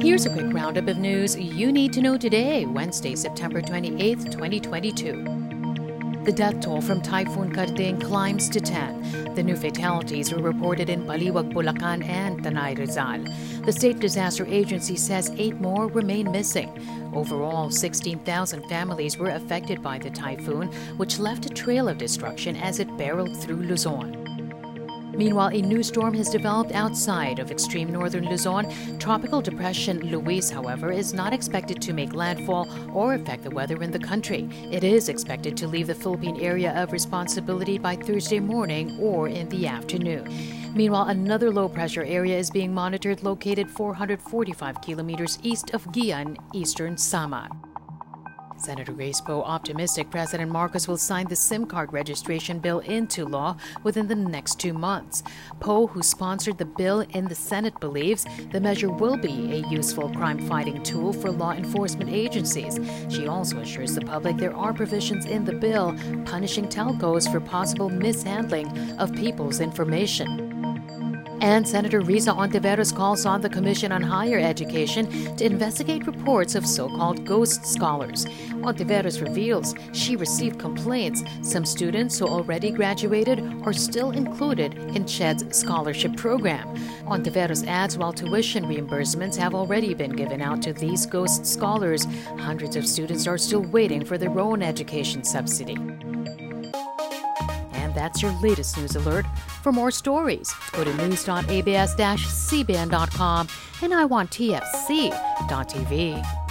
Here's a quick roundup of news you need to know today, Wednesday, September 28, 2022. The death toll from Typhoon Karding climbs to 10. The new fatalities were reported in Baliwag, Bulacan and Tanay Rizal. The state disaster agency says eight more remain missing. Overall, 16,000 families were affected by the typhoon, which left a trail of destruction as it barreled through Luzon. Meanwhile, a new storm has developed outside of extreme northern Luzon. Tropical depression Luis, however, is not expected to make landfall or affect the weather in the country. It is expected to leave the Philippine area of responsibility by Thursday morning or in the afternoon. Meanwhile, another low pressure area is being monitored located 445 kilometers east of Guiuan, eastern Samar. Senator Grace Poe optimistic President Marcos will sign the SIM card registration bill into law within the next two months. Poe, who sponsored the bill in the Senate, believes the measure will be a useful crime fighting tool for law enforcement agencies. She also assures the public there are provisions in the bill punishing telcos for possible mishandling of people's information. And Senator Risa Hontiveros calls on the Commission on Higher Education to investigate reports of so called ghost scholars. Hontiveros reveals she received complaints some students who already graduated are still included in CHED's scholarship program. Hontiveros adds while tuition reimbursements have already been given out to these ghost scholars, hundreds of students are still waiting for their own education subsidy. And that's your latest news alert. For more stories, go to news.abs-cbn.com and iwanttfc.tv.